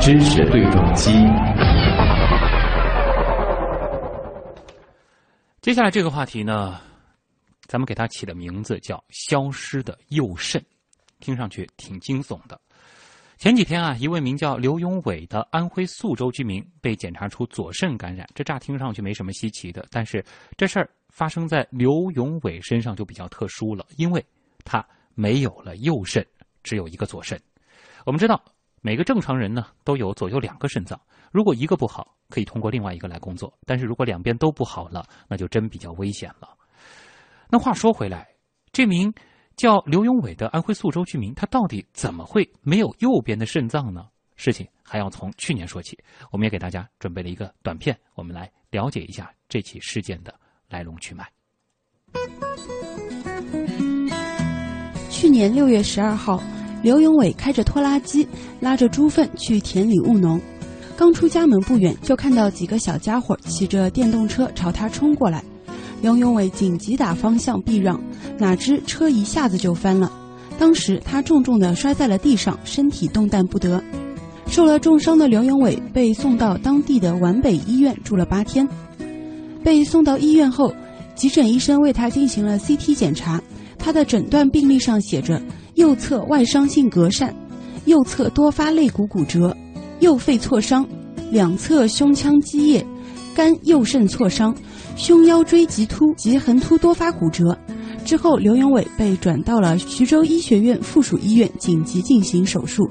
知识对撞机。接下来这个话题呢，咱们给它起的名字叫“消失的右肾”，听上去挺惊悚的。前几天啊，一位名叫刘永伟的安徽宿州居民被检查出左肾感染，这乍听上去没什么稀奇的，但是这事儿发生在刘永伟身上就比较特殊了，因为他没有了右肾，只有一个左肾。我们知道，每个正常人呢都有左右两个肾脏，如果一个不好，可以通过另外一个来工作；但是如果两边都不好了，那就真比较危险了。那话说回来，这名叫刘永伟的安徽宿州居民，他到底怎么会没有右边的肾脏呢？事情还要从去年说起。我们也给大家准备了一个短片，我们来了解一下这起事件的来龙去脉。去年六月十二号，刘永伟开着拖拉机拉着猪粪去田里务农，刚出家门不远，就看到几个小家伙骑着电动车朝他冲过来。刘永伟紧急打方向避让，哪知车一下子就翻了，当时他重重的摔在了地上，身体动弹不得。受了重伤的刘永伟被送到当地的皖北医院住了八天。被送到医院后，急诊医生为他进行了 CT 检查。他的诊断病历上写着：右侧外伤性膈疝，右侧多发肋骨骨折，右肺挫伤，两侧胸腔积液，肝右肾挫伤，胸腰椎棘突及横突多发骨折。之后，刘永伟被转到了徐州医学院附属医院紧急进行手术。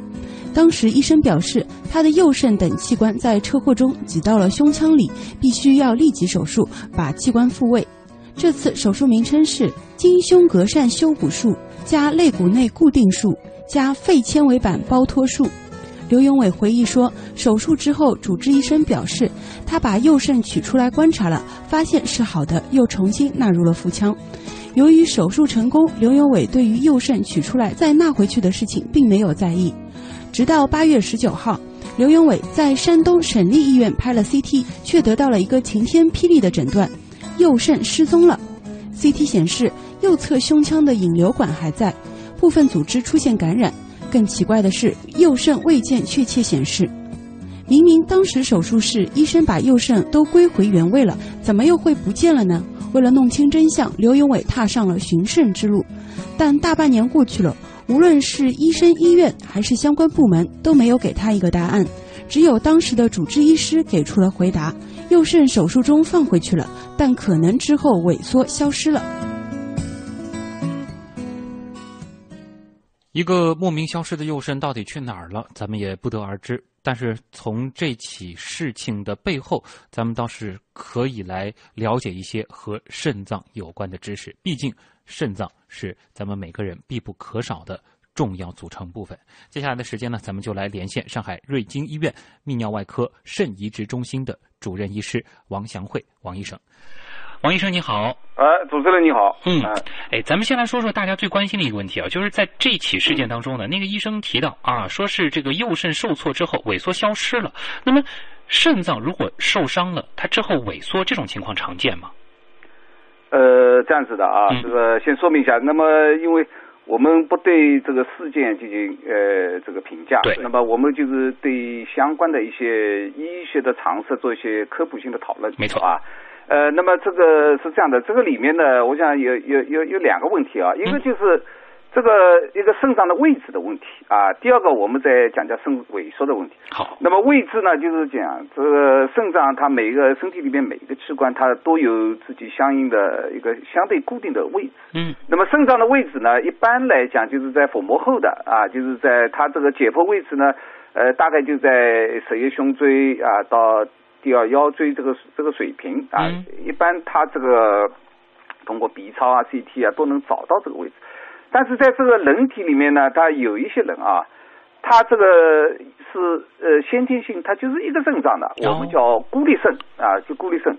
当时医生表示，他的右肾等器官在车祸中挤到了胸腔里，必须要立即手术把器官复位。这次手术名称是经胸膈疝修补术加肋骨内固定术加肺纤维板包脱术。刘永伟回忆说，手术之后，主治医生表示，他把右肾取出来观察了，发现是好的，又重新纳入了腹腔。由于手术成功，刘永伟对于右肾取出来再纳回去的事情并没有在意。直到八月十九号，刘永伟在山东省立医院拍了 CT，却得到了一个晴天霹雳的诊断。右肾失踪了，CT 显示右侧胸腔的引流管还在，部分组织出现感染。更奇怪的是，右肾未见确切显示。明明当时手术室医生把右肾都归回原位了，怎么又会不见了呢？为了弄清真相，刘永伟踏上了寻肾之路。但大半年过去了，无论是医生、医院还是相关部门，都没有给他一个答案。只有当时的主治医师给出了回答：右肾手术中放回去了，但可能之后萎缩消失了。一个莫名消失的右肾到底去哪儿了，咱们也不得而知。但是从这起事情的背后，咱们倒是可以来了解一些和肾脏有关的知识。毕竟，肾脏是咱们每个人必不可少的重要组成部分。接下来的时间呢，咱们就来连线上海瑞金医院泌尿外科肾移植中心的主任医师王祥慧王医生。王医生你好，呃，主持人你好，嗯，哎，咱们先来说说大家最关心的一个问题啊，就是在这起事件当中呢，那个医生提到啊，说是这个右肾受挫之后萎缩消失了。那么，肾脏如果受伤了，它之后萎缩这种情况常见吗？呃，这样子的啊，这个先说明一下。那么，因为我们不对这个事件进行呃这个评价，对，那么我们就是对相关的一些医学的常识做一些科普性的讨论，没错啊。呃，那么这个是这样的，这个里面呢，我想有有有有两个问题啊，一个就是这个一个肾脏的位置的问题啊，第二个我们在讲讲肾萎缩的问题。好，那么位置呢，就是讲这个肾脏它每一个身体里面每一个器官它都有自己相应的一个相对固定的位置。嗯，那么肾脏的位置呢，一般来讲就是在腹膜后的啊，就是在它这个解剖位置呢，呃，大概就在十一胸椎啊到。第二腰椎这个这个水平啊，一般他这个通过 B 超啊、CT 啊都能找到这个位置，但是在这个人体里面呢，他有一些人啊，他这个是呃先天性，他就是一个肾脏的，我们叫孤立肾啊，就孤立肾。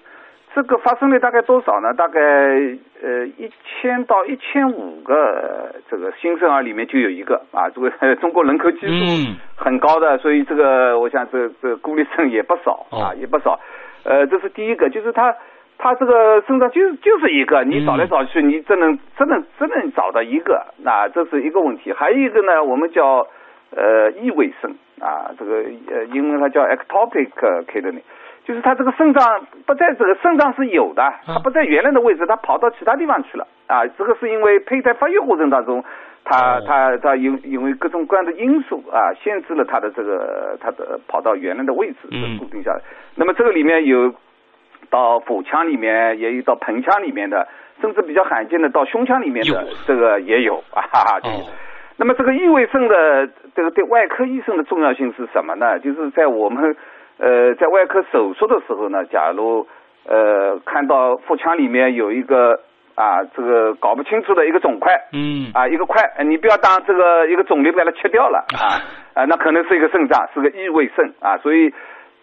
这个发生率大概多少呢？大概呃一千到一千五个这个新生儿里面就有一个啊，这个中国人口基数很高的，所以这个我想这这孤立症也不少啊，也不少。呃，这是第一个，就是他他这个身上就是就是一个，你找来找去，你只能只能只能找到一个，那这是一个问题。还有一个呢，我们叫呃异位生啊，这个呃英文它叫 ectopic kidney，就是它这个肾脏不在这个肾脏是有的，它不在原来的位置，它跑到其他地方去了啊。这个是因为胚胎发育过程当中，它它它因因为各种各样的因素啊，限制了它的这个它的跑到原来的位置固定下来。那么这个里面有。到腹腔里面也有，到盆腔里面的，甚至比较罕见的到胸腔里面的，这个也有啊。哈哈。那么这个异位症的这个对外科医生的重要性是什么呢？就是在我们呃在外科手术的时候呢，假如呃看到腹腔里面有一个啊这个搞不清楚的一个肿块，嗯，啊一个块，你不要当这个一个肿瘤把它切掉了啊 啊，那可能是一个肾脏，是个异位肾啊，所以。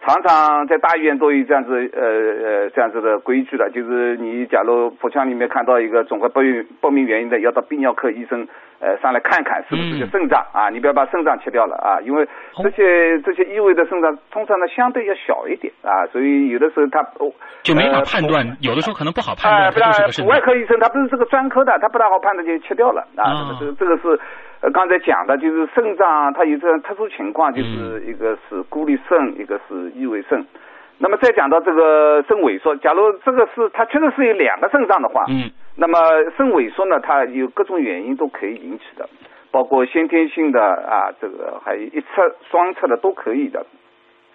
常常在大医院都有这样子呃呃这样子的规矩的，就是你假如腹腔里面看到一个肿块不不明原因的，要到泌尿科医生呃上来看看是不是个肾脏啊，你不要把肾脏切掉了啊，因为这些这些异位的肾脏通常呢相对要小一点啊，所以有的时候他就没法判断，有的时候可能不好判断，就是个肾外科医生他不是这个专科的，他不大好判断就切掉了啊，这个这个是。呃，刚才讲的就是肾脏，它有这种特殊情况，就是一个是孤立肾，一个是异位肾。那么再讲到这个肾萎缩，假如这个是它确实是有两个肾脏的话，嗯，那么肾萎缩呢，它有各种原因都可以引起的，包括先天性的啊，这个还有一侧、双侧的都可以的。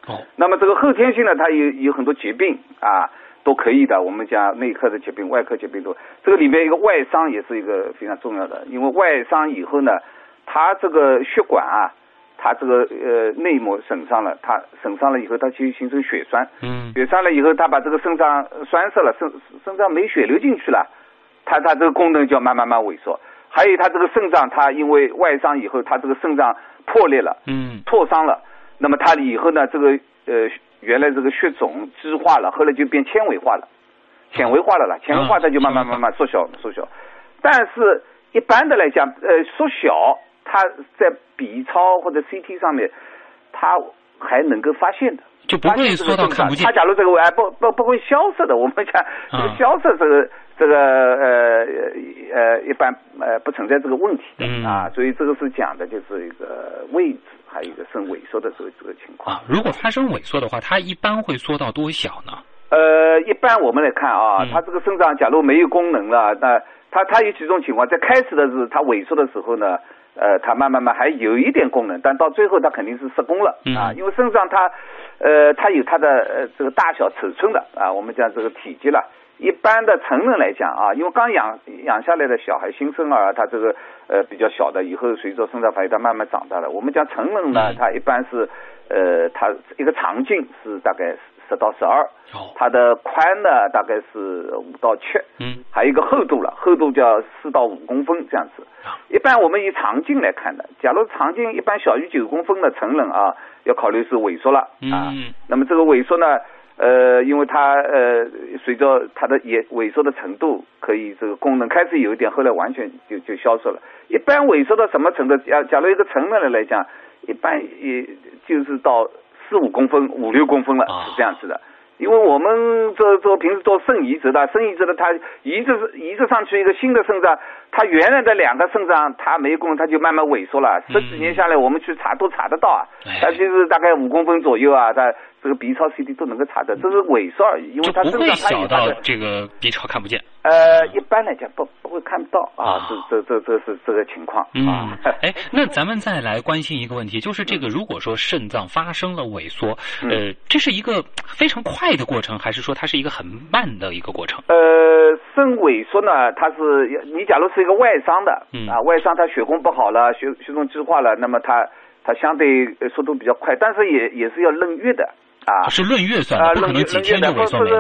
哦，那么这个后天性呢，它有有很多疾病啊。都可以的，我们讲内科的疾病、外科疾病都，这个里面一个外伤也是一个非常重要的，因为外伤以后呢，它这个血管啊，它这个呃内膜损伤了，它损伤了以后，它就形成血栓，嗯，血栓了以后，它把这个肾脏栓塞了，肾肾脏没血流进去了，它它这个功能就要慢慢慢萎缩，还有它这个肾脏，它因为外伤以后，它这个肾脏破裂了，嗯，挫伤了，那么它以后呢，这个呃。原来这个血肿激化了，后来就变纤维化了，纤维化了了，纤维化它就慢慢慢慢缩小缩小。但是一般的来讲，呃，缩小它在 B 超或者 CT 上面，它还能够发现的，就不会缩到看不见。它假如这个哎不不不会消失的，我们讲这个消失这个这个呃呃一般呃不存在这个问题的啊，所以这个是讲的就是一个位置。还有一个肾萎缩的这个这个情况啊，如果发生萎缩的话，它一般会缩到多小呢？呃，一般我们来看啊，它这个肾脏假如没有功能了，那它它有几种情况，在开始的是它萎缩的时候呢，呃，它慢慢慢还有一点功能，但到最后它肯定是失功了啊，因为肾脏它呃它有它的呃这个大小尺寸的啊，我们讲这个体积了。一般的成人来讲啊，因为刚养养下来的小孩新生儿，他这个呃比较小的，以后随着生长发育，他慢慢长大了。我们讲成人呢，他一般是呃，他一个长径是大概十到十二，它的宽呢大概是五到七，嗯，还有一个厚度了，厚度叫四到五公分这样子。一般我们以长径来看的，假如长径一般小于九公分的成人啊，要考虑是萎缩了啊。那么这个萎缩呢？呃，因为它呃，随着它的也萎缩的程度，可以这个功能开始有一点，后来完全就就消失了。一般萎缩到什么程度？假假如一个成人来讲，一般也就是到四五公分、五六公分了，是这样子的。因为我们做做平时做肾移植的，肾移植的，它移植移植上去一个新的肾脏，它原来的两个肾脏它没功能，它就慢慢萎缩了。十几年下来，我们去查都查得到啊，它就是大概五公分左右啊，它。这个 B 超 CT 都能够查的，这是萎缩而已，因为它不会小到这个 B 超看不见。呃，一般来讲不不会看不到啊，这这这这是这个情况啊。哎，那咱们再来关心一个问题，就是这个如果说肾脏发生了萎缩，呃，这是一个非常快的过程，还是说它是一个很慢的一个过程？呃，肾萎缩呢，它是你假如是一个外伤的啊，外伤它血供不好了，血血中激化了，那么它它相对速度比较快，但是也也是要论月的。啊，是论月算，不可能几天就萎缩不是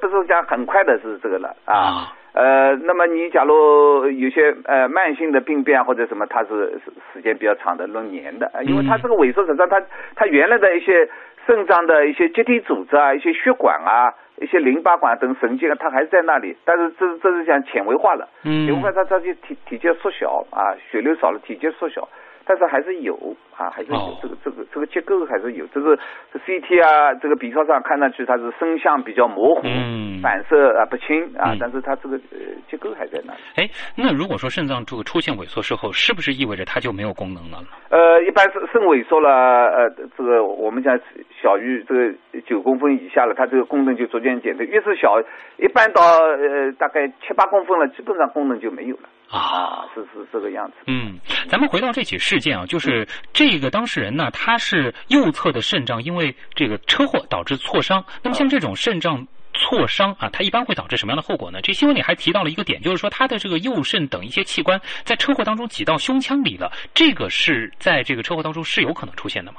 不是讲很快的是这个了啊。呃，那么你假如有些呃慢性的病变或者什么，它是时间比较长的，论年的，因为它这个萎缩实际上它它原来的一些肾脏的一些结缔组织啊，一些血管啊，一些淋巴管等神经啊，它还是在那里，但是这这是讲纤维化了，纤维化它它就体体积缩小啊，血流少了，体积缩小。但是还是有啊，还是有哦这个这个这个结构还是有，这个 CT 啊，这个 B 超上看上去它是声像比较模糊，嗯反射啊不清啊，嗯但是它这个呃结构还在那里。哎，那如果说肾脏这个出现萎缩之后，是不是意味着它就没有功能了呢？呃，一般是肾萎缩了，呃，这个我们讲小于这个九公分以下了，它这个功能就逐渐减退。越是小，一般到呃大概七八公分了，基本上功能就没有了啊。啊，是是这个样子。嗯，咱们回到这起事件啊，就是这个当事人呢，他是右侧的肾脏因为这个车祸导致挫伤。那么像这种肾脏挫伤啊，它一般会导致什么样的后果呢？这新闻里还提到了一个点，就是说他的这个右肾等一些器官在车祸当中挤到胸腔里了，这个是在这个车祸当中是有可能出现的吗？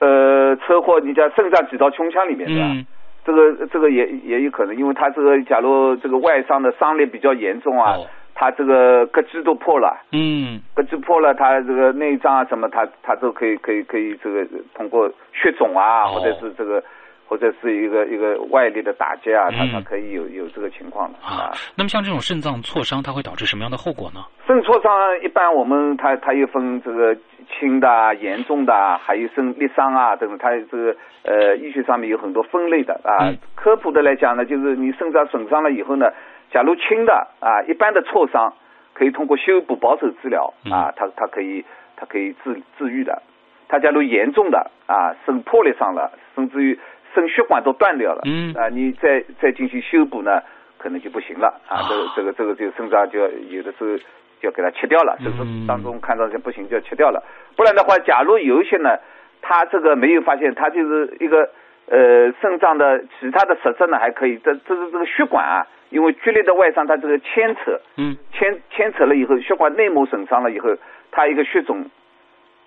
呃，车祸你讲肾脏挤到胸腔里面对吧？嗯这个这个也也有可能，因为他这个假如这个外伤的伤裂比较严重啊，哦他这个膈肌都破了。嗯膈肌破了，它这个内脏啊什么，它它都可以可以可以这个通过血肿啊，哦或者是这个或者是一个一个外力的打击啊，它嗯它可以有有这个情况的啊啊。，那么像这种肾脏挫伤，它会导致什么样的后果呢？肾挫伤一般我们它它又分这个轻的啊、严重的啊，还有肾裂伤啊等等，它这个呃医学上面有很多分类的啊。嗯科普的来讲呢，就是你肾脏损伤了以后呢，假如轻的啊，一般的挫伤可以通过修补保守治疗嗯啊，它它可以它可以治治愈的。它假如严重的啊，肾破裂伤了，甚至于肾血管都断掉了，嗯啊，你再再进行修补呢，可能就不行了啊。这个啊这个这个就肾脏就要有的时候就要给它切掉了，手术嗯当中看上去不行就要切掉了。不然的话，假如有一些呢，他这个没有发现，他就是一个呃肾脏的其他的实质呢还可以，这这是这个血管啊，因为剧烈的外伤，它这个牵扯嗯牵牵扯了以后，血管内膜损伤了以后，它一个血肿。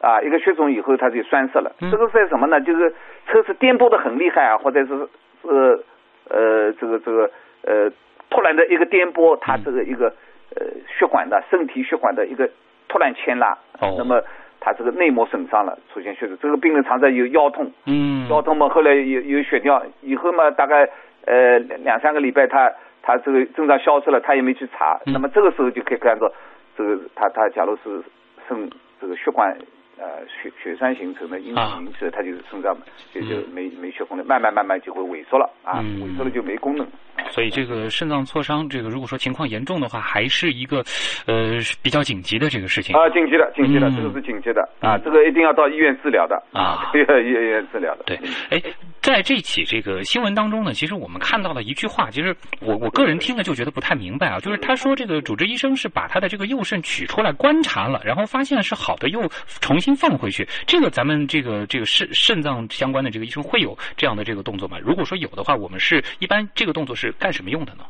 啊，一个血肿以后，它就栓塞了。嗯这个是在什么呢？就是车子颠簸的很厉害啊，或者是呃呃这个这个呃突然的一个颠簸，它这个一个呃血管的身体血管的一个突然牵拉，哦那么它这个内膜损伤了，出现血肿。这个病人常常有腰痛，嗯腰痛嘛，后来有有血尿，以后嘛，大概呃两两三个礼拜他，他这个症状消失了，他也没去查，嗯那么这个时候就可以看到，这个他他假如是肾这个血管呃血血栓形成的因此引起的，它就是肾脏就就没没血功能，慢慢慢慢就会萎缩了啊，嗯。萎缩了就没功能。所以这个肾脏挫伤，这个如果说情况严重的话，还是一个呃比较紧急的这个事情。啊，紧急的，紧急的，嗯。这个是紧急的啊，嗯。这个一定要到医院治疗的啊。医院医院治疗的。对，哎，在这起这个新闻当中呢，其实我们看到了一句话，其实我我个人听了就觉得不太明白啊，就是他说这个主治医生是把他的这个右肾取出来观察了，然后发现是好的，又重新放回去。这个咱们这个这个肾肾脏相关的这个医生会有这样的这个动作吗？如果说有的话，我们是一般这个动作是干什么用的呢？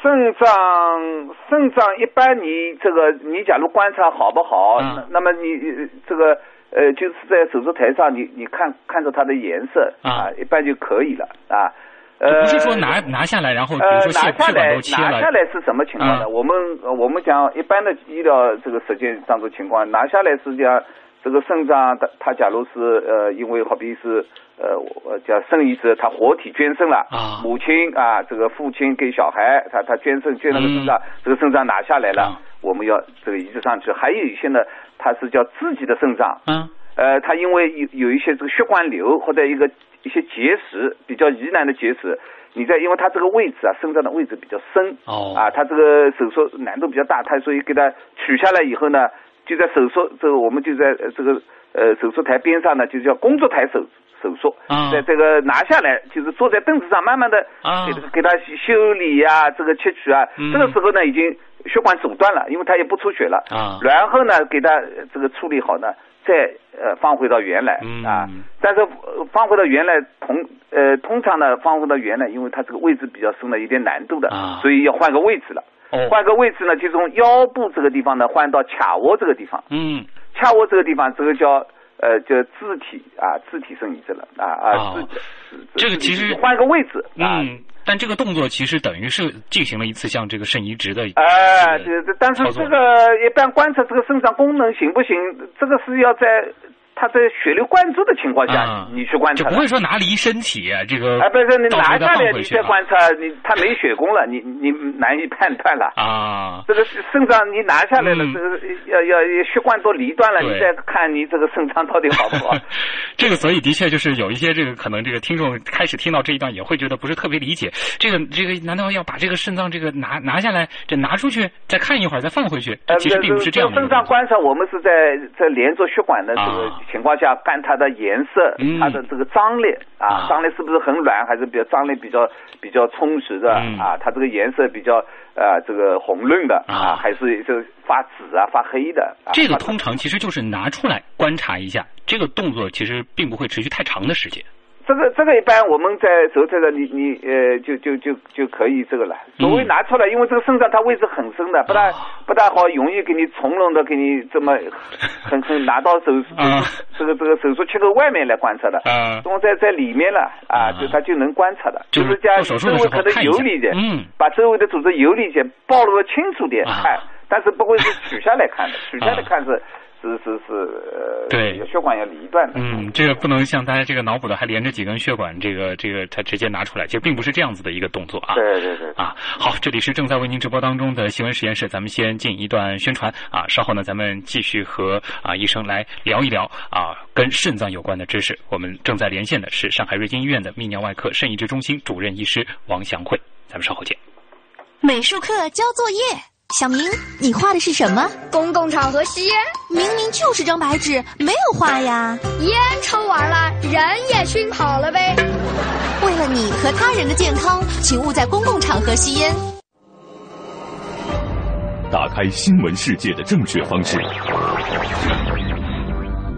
肾脏，肾脏一般你这个你假如观察好不好，嗯那那么你呃这个呃就是在手术台上你你看看着它的颜色啊一般就可以了啊。呃，不是说拿拿下来，然后比呃如说血血管拿下来都切了拿下，来是什么情况呢？嗯我们呃我们讲一般的医疗这个实践当中情况，拿下来实际上这个肾脏它它假如是呃因为好比是呃我叫肾移植，它活体捐肾了啊母亲啊这个父亲给小孩他他捐肾捐了个肾脏，这个肾脏拿下来了，嗯我们要这个移植上去。还有一些呢，它是叫自己的肾脏，嗯。呃，它因为有有一些这个血管瘤或者一个一些结石比较疑难的结石，你在因为它这个位置啊，肾脏的位置比较深，哦。啊，它这个手术难度比较大，它所以给它取下来以后呢，就在手术这个我们就在呃这个呃手术台边上呢，就叫工作台手手术，啊。在这个拿下来，就是坐在凳子上慢慢的啊。给它给他修理呀、这个切取啊，嗯。这个时候呢已经血管阻断了，因为它也不出血了，啊。然后呢给它呃这个处理好呢，再呃放回到原来、嗯。啊，但是呃放回到原来同呃通常呢放回到原来，因为它这个位置比较深了，有点难度的，啊。所以要换个位置了。哦。换个位置呢，就从腰部这个地方呢换到髂窝这个地方，嗯。髂窝这个地方这个叫呃叫肢体啊肢体生移植了啊啊哦。肢体这个其实换个位置啊。嗯，但这个动作其实等于是进行了一次像这个肾移植的哎，这这这，但是这个一般观察这个肾脏功能行不行，这个是要在他在血流灌注的情况下，你去观察，就不会说拿离身体这个。哎，不是你拿下来，你再观察，你他没血供了，你你难以判断了啊。这个肾脏你拿下来了，这个要要血管都离断了，你再看你这个肾脏到底好不好？这个所以的确就是有一些这个可能这个听众开始听到这一段也会觉得不是特别理解，这个这个难道要把这个肾脏这个拿拿下来，这拿出去再看一会儿再放回去？其实并不是这样的。肾脏观察我们是在在连着血管的这个。情况下看它的颜色，它的这个张力啊，张力是不是很软，还是比较张力比较比较充实的啊？它这个颜色比较呃这个红润的啊，还是就发紫啊发黑的？这个通常其实就是拿出来观察一下，这个动作其实并不会持续太长的时间。这个这个一般我们在手这个你你呃就就就就可以这个了。所谓拿出来，因为这个肾脏它位置很深的，不大不大好，容易给你从容的给你这么 很很拿到手这个这个手术切口外面来观察的。啊，我在在里面了啊，就它就能观察的，就是将周围可能游离点，嗯，把周围的组织游离点暴露的清楚点看，但是不会是取下来看的，取下来看是。是是是，呃，对，血管要离断的。嗯，这个不能像大家这个脑补的，还连着几根血管，这个这个他直接拿出来，其实并不是这样子的一个动作啊。对对对。啊，好，这里是正在为您直播当中的新闻实验室，咱们先进一段宣传啊，稍后呢，咱们继续和啊医生来聊一聊啊跟肾脏有关的知识。我们正在连线的是上海瑞金医院的泌尿外科肾移植中心主任医师王祥慧，咱们稍后见。美术课交作业。小明，你画的是什么？公共场合吸烟，明明就是张白纸，没有画呀。烟抽完了，人也熏跑了呗。为了你和他人的健康，请勿在公共场合吸烟。打开新闻世界的正确方式，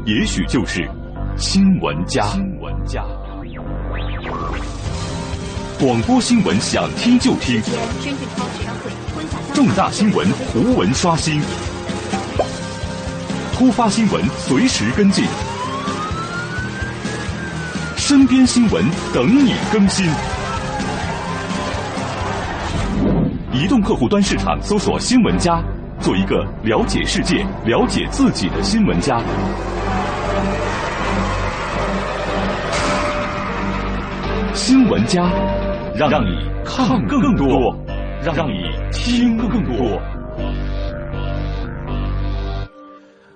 也许就是新闻加。新闻加。广播新闻想听就听。重大新闻图文刷新，突发新闻随时跟进，身边新闻等你更新。移动客户端市场搜索“新闻家”，做一个了解世界、了解自己的新闻家。新闻家，让让你看更多。让让你听更多。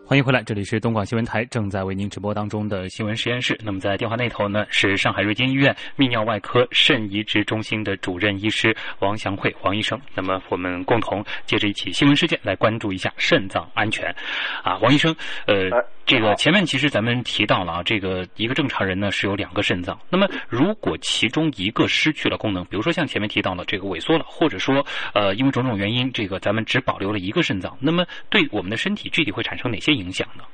欢迎回来，这里是东广新闻台正在为您直播当中的新闻实验室。那么在电话那头呢，是上海瑞金医院泌尿外科肾移植中心的主任医师王祥慧王医生。那么我们共同借着一起新闻事件来关注一下肾脏安全。啊，王医生，呃。这个前面其实咱们提到了啊，这个一个正常人呢是有两个肾脏，那么如果其中一个失去了功能，比如说像前面提到的这个萎缩了，或者说呃因为种种原因，这个咱们只保留了一个肾脏，那么对我们的身体具体会产生哪些影响呢？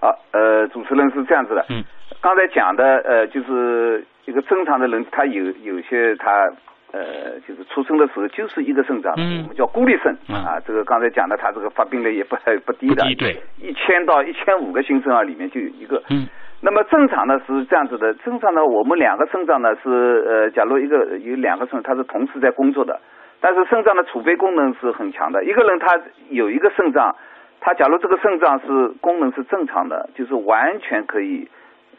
啊，呃，主持人是这样子的，嗯，刚才讲的呃就是一个正常的人，他有有些他。呃，就是出生的时候就是一个肾脏，我们叫孤立肾啊。这个刚才讲的，他这个发病率也不不低的，对，一千到一千五个新生儿里面就有一个。嗯，那么正常的是这样子的，正常的我们两个肾脏呢是呃，假如一个有两个肾，它是同时在工作的，但是肾脏的储备功能是很强的。一个人他有一个肾脏，他假如这个肾脏是功能是正常的，就是完全可以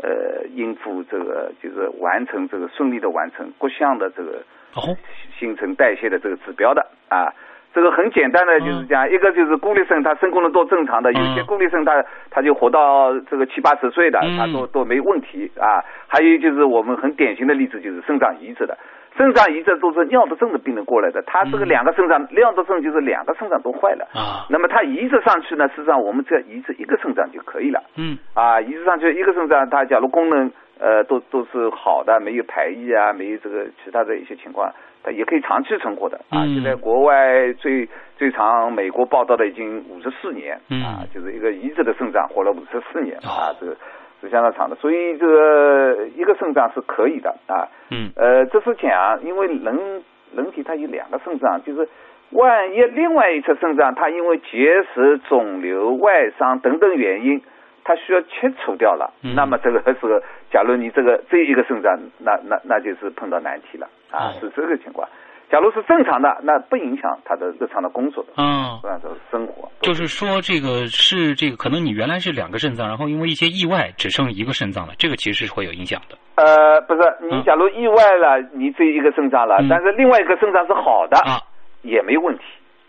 呃应付这个，就是完成这个顺利的完成各项的这个。哦，新陈代谢的这个指标的啊，这个很简单的就是讲，一个就是孤立肾，它肾功能都正常的，有些孤立肾它它就活到这个七八十岁的，它都都没问题啊。还有就是我们很典型的例子就是肾脏移植的，肾脏移植都是尿毒症的病人过来的，他这个两个肾脏尿毒症就是两个肾脏都坏了啊。那么他移植上去呢，实际上我们只要移植一个肾脏就可以了。嗯，啊，移植上去一个肾脏，它假如功能。呃，都都是好的，没有排异啊，没有这个其他的一些情况，它也可以长期存活的啊。现在国外最最长，美国报道的已经五十四年啊，就是一个移植的肾脏活了五十四年啊，这个是相当长的。所以这个一个肾脏是可以的啊。嗯。呃，这是讲，因为人人体它有两个肾脏，就是万一另外一侧肾脏它因为结石、肿瘤、外伤等等原因。它需要切除掉了，那么这个时候，假如你这个这一个肾脏，那那那就是碰到难题了啊，是这个情况。假如是正常的，那不影响他的日常的工作的，啊，这样的生活。就是说这个是这个，可能你原来是两个肾脏，然后因为一些意外只剩一个肾脏了，这个其实是会有影响的。呃，不是，你嗯假如意外了，你只有一个肾脏了，嗯但是另外一个肾脏是好的，啊，也没问题。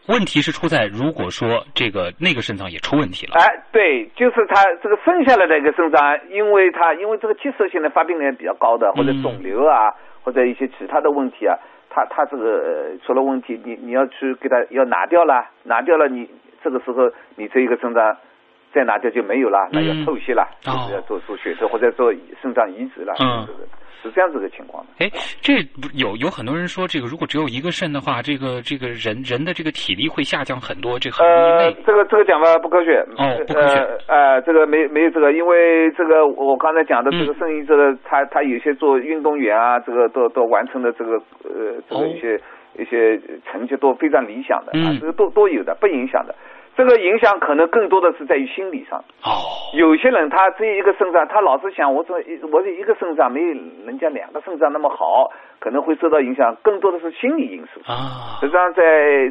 问题是出在如果说这个那个肾脏也出问题了，哎，对，就是他这个剩下来的一个肾脏，因为他因为这个结石性的发病率比较高的，或者嗯肿瘤啊，或者一些其他的问题啊，他他这个出了问题，你你要去给他要拿掉了，拿掉了你这个时候你这一个增长脏再拿掉就没有了，那要嗯透析了，就哦是要做做血透或者做肾脏移植了，嗯是这样子的情况的。哎，这有有很多人说，这个如果只有一个肾的话，这个这个人人的这个体力会下降很多，这很容易呃。，这个这个讲法不科学。哦不科学呃，呃，这个没没有这个，因为这个我刚才讲的嗯这个肾移植的，他他有些做运动员啊，这个都都完成了这个呃这哦个一些、一些成绩都非常理想的啊嗯，这个都都有的，不影响的。这个影响可能更多的是在于心理上。哦，有些人他只有一个肾脏，他老是想我这我这一个肾脏没有人家两个肾脏那么好，可能会受到影响，更多的是心理因素。啊实际上，在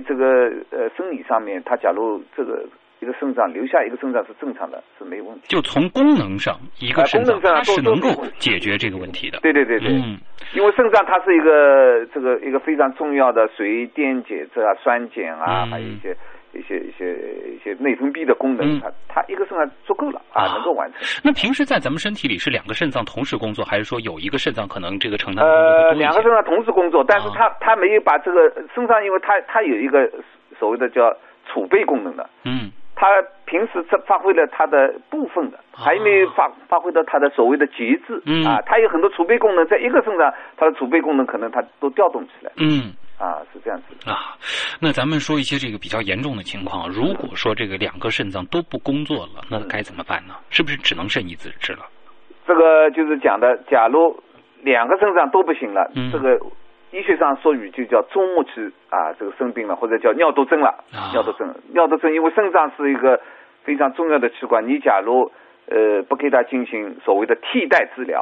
这个呃生理上面，他假如这个一个肾脏留下一个肾脏是正常的，是没问题。就从功能上，一个啊肾脏它是能够解决这个问题的。对对对对，嗯因为肾脏它是一个这个一个非常重要的水电解质啊、酸碱啊，嗯还有一些一些一些一些内分泌的功能，嗯。它它一个肾脏足够了啊，啊。能够完成。那平时在咱们身体里是两个肾脏同时工作，还是说有一个肾脏可能这个承担呃，两个肾脏同时工作，但是啊。它它没有把这个肾脏，因为它它有一个所谓的叫储备功能的，嗯。它平时这发挥了它的部分的，还没有发发挥到它的所谓的极致、嗯。啊。它有很多储备功能，在一个肾脏，它的储备功能可能它都调动起来嗯。啊，是这样子的。啊，那咱们说一些这个比较严重的情况。如果说这个两个肾脏都不工作了，那该怎么办呢？是不是只能肾移植治了？这个就是讲的，假如两个肾脏都不行了，嗯这个医学上术语就叫中末期啊，这个生病了，或者叫尿毒症了。啊尿毒症，尿毒症，因为肾脏是一个非常重要的器官，你假如呃不给它进行所谓的替代治疗，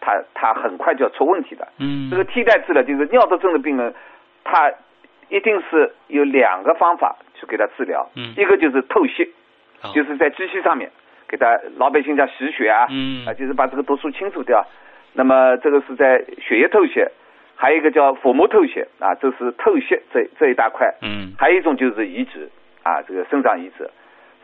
它它很快就要出问题的。嗯这个替代治疗就是尿毒症的病人，他一定是有两个方法去给他治疗，嗯一个就是透析，哦就是在机器上面给他老百姓叫洗血啊，嗯啊，就是把这个毒素清除掉。那么这个是在血液透析，还有一个叫腹膜透析啊，这是透析这这一大块。嗯还有一种就是移植啊，这个肾脏移植。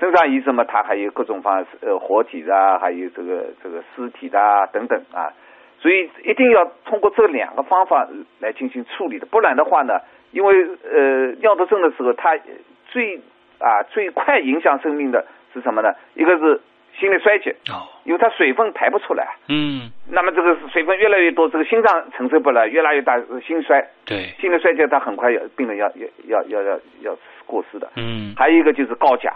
肾脏移植嘛，它还有各种方式，呃，活体的啊，还有这个这个尸体的啊，等等啊。所以一定要通过这两个方法来进行处理的，不然的话呢，因为呃尿毒症的时候，它最啊最快影响生命的是什么呢？一个是心力衰竭，哦。因为它水分排不出来，嗯。那么这个水分越来越多，这个心脏承受不了，越来越大，心衰，对。心力衰竭，它很快要病人要要要要要要过世的。嗯。还有一个就是高钾，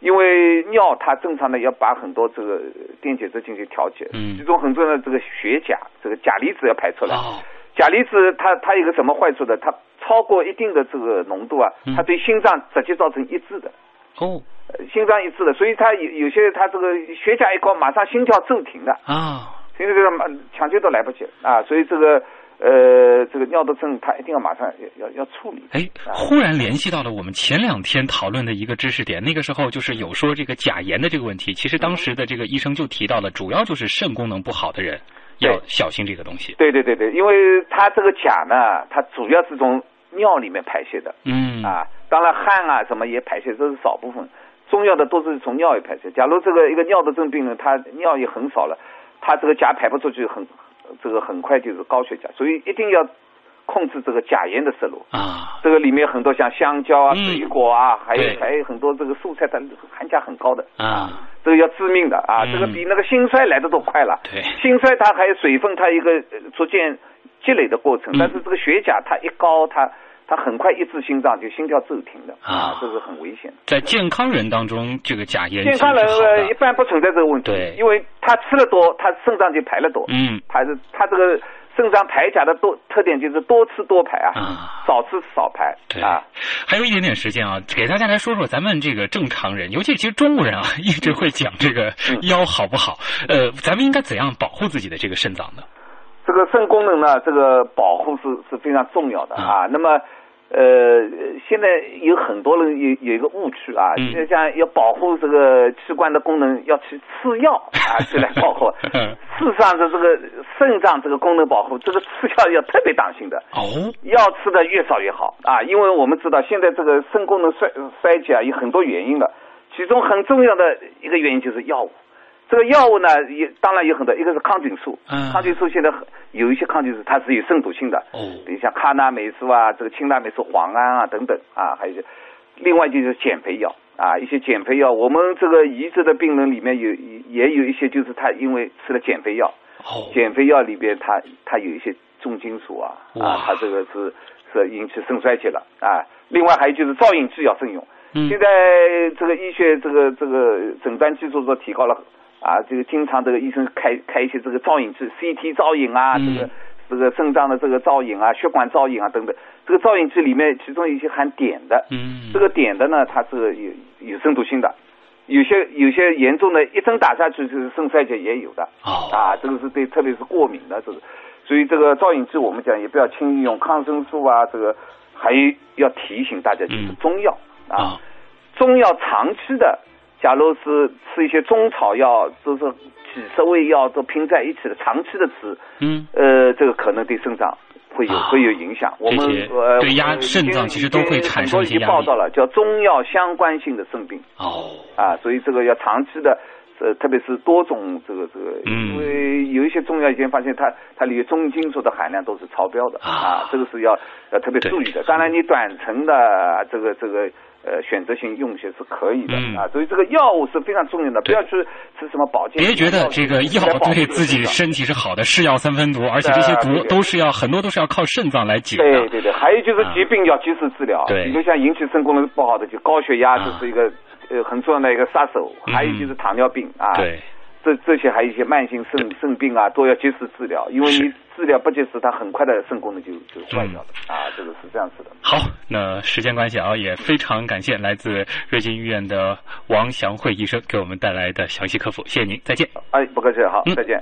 因为尿它正常的要把很多这个电解质进行调节，嗯其中很重要的这个血钾，这个钾离子要排出来。哦钾离子它它有个什么坏处的？它超过一定的这个浓度啊嗯，它对心脏直接造成抑制的。哦呃心脏抑制的，所以它有有些它这个血钾一高，马上心跳骤停的，啊所以这个马抢救都来不及啊，所以这个呃这个尿毒症它一定要马上要要要处理。哎，忽然联系到了我们前两天讨论的一个知识点，那个时候就是有说这个钾盐的这个问题。其实当时的这个医生就提到了，主要就是肾功能不好的人要小心这个东西。对对对对，因为它这个钾呢，它主要是从尿里面排泄的嗯啊，当然汗啊什么也排泄，这是少部分，重要的都是从尿液排泄。假如这个一个尿毒症病人，他尿液很少了，他这个钾排不出去，很这个很快就是高血钾，所以一定要控制这个钾盐的摄入。啊。这个里面很多像香蕉啊、嗯。水果啊，还有还有很多这个蔬菜，它含钾很高的。啊，这个要致命的啊，嗯。这个比那个心衰来的都快了。对。心衰它还有水分，它一个呃逐渐积累的过程，嗯。但是这个血钾它一高，它它很快抑制心脏，就心跳骤停的啊这是很危险的。在健康人当中，这个钾盐健康人一。般不存在这个问题，对因为他吃的多，他肾脏就排的多，嗯他是他这个肾脏排钾的多特点就是多吃多排啊，啊少吃少排对啊。还有一点点时间啊，给大家来说说咱们这个正常人，尤其其实中国人啊，一直会讲这个嗯腰好不好。呃，咱们应该怎样保护自己的这个肾脏呢？这个肾功能呢，这个保护是是非常重要的啊。那么，呃，现在有很多人有有一个误区啊，嗯就像要保护这个器官的功能，要去吃药啊，去来保护。事实上，这这个肾脏这个功能保护，这个吃药要特别当心的。哦，药吃的越少越好啊，因为我们知道现在这个肾功能衰衰竭啊有很多原因的，其中很重要的一个原因就是药物。这个药物呢，也当然有很多，一个是抗菌素，嗯抗菌素现在很有一些抗菌素它是有肾毒性的，哦比如像卡那霉素啊、这个青钠霉素、磺胺啊等等啊，还有一些，另外就是减肥药啊，一些减肥药，我们这个移植的病人里面有也有一些就是他因为吃了减肥药，哦，减肥药里边它它有一些重金属啊啊，它这个是是引起肾衰竭了啊。另外还有就是造影剂要慎用。嗯现在这个医学这个这个诊断技术都提高了啊，这个经常这个医生开开一些这个造影剂，CT 造影啊，嗯。这个这个肾脏的这个造影啊，血管造影啊等等。这个造影剂里面其中有一些含碘的，嗯，这个碘的呢，它是有有肾毒性的，有些有些严重的，一针打下去就是肾衰竭也有的。哦，啊，这个是对，特别是过敏的，这个，所以这个造影剂我们讲也不要轻易用，抗生素啊，这个还要提醒大家就是嗯。中药、啊，啊，中药长期的，假如是吃一些中草药，就是几十味药都拼在一起的，长期的吃，嗯，呃，这个可能对肾脏会有、啊。会有影响。我们呃对肾脏其实都会产生一些压力很多已经报道了，叫中药相关性的肾病。哦，啊，所以这个要长期的，呃，特别是多种这个这个，嗯。因为有一些中药已经发现它它里面重金属的含量都是超标的。啊。这个是要要特别注意的。当然，你短程的这个这个呃选择性用些是可以的、嗯。啊，所以这个药物是非常重要的，不要去吃什么保健。别觉得这个药对自己身体是好的，是药三分毒，而且这些毒都是要很多都是要靠肾脏来解的。对对对，还有就是疾病要及时治疗，啊对。比如像引起肾功能不好的，就高血压，啊这是一个呃很重要的一个杀手，嗯。还有就是糖尿病啊，对，这这些还有一些慢性肾肾病啊，都要及时治疗，因为你治疗不及时，它很快的肾功能就就坏掉了、嗯啊，这个是这样子的。好，那时间关系啊，也非常感谢来自瑞金医院的王祥慧医生给我们带来的详细科普，谢谢您，再见。哎，不客气，好嗯，再见。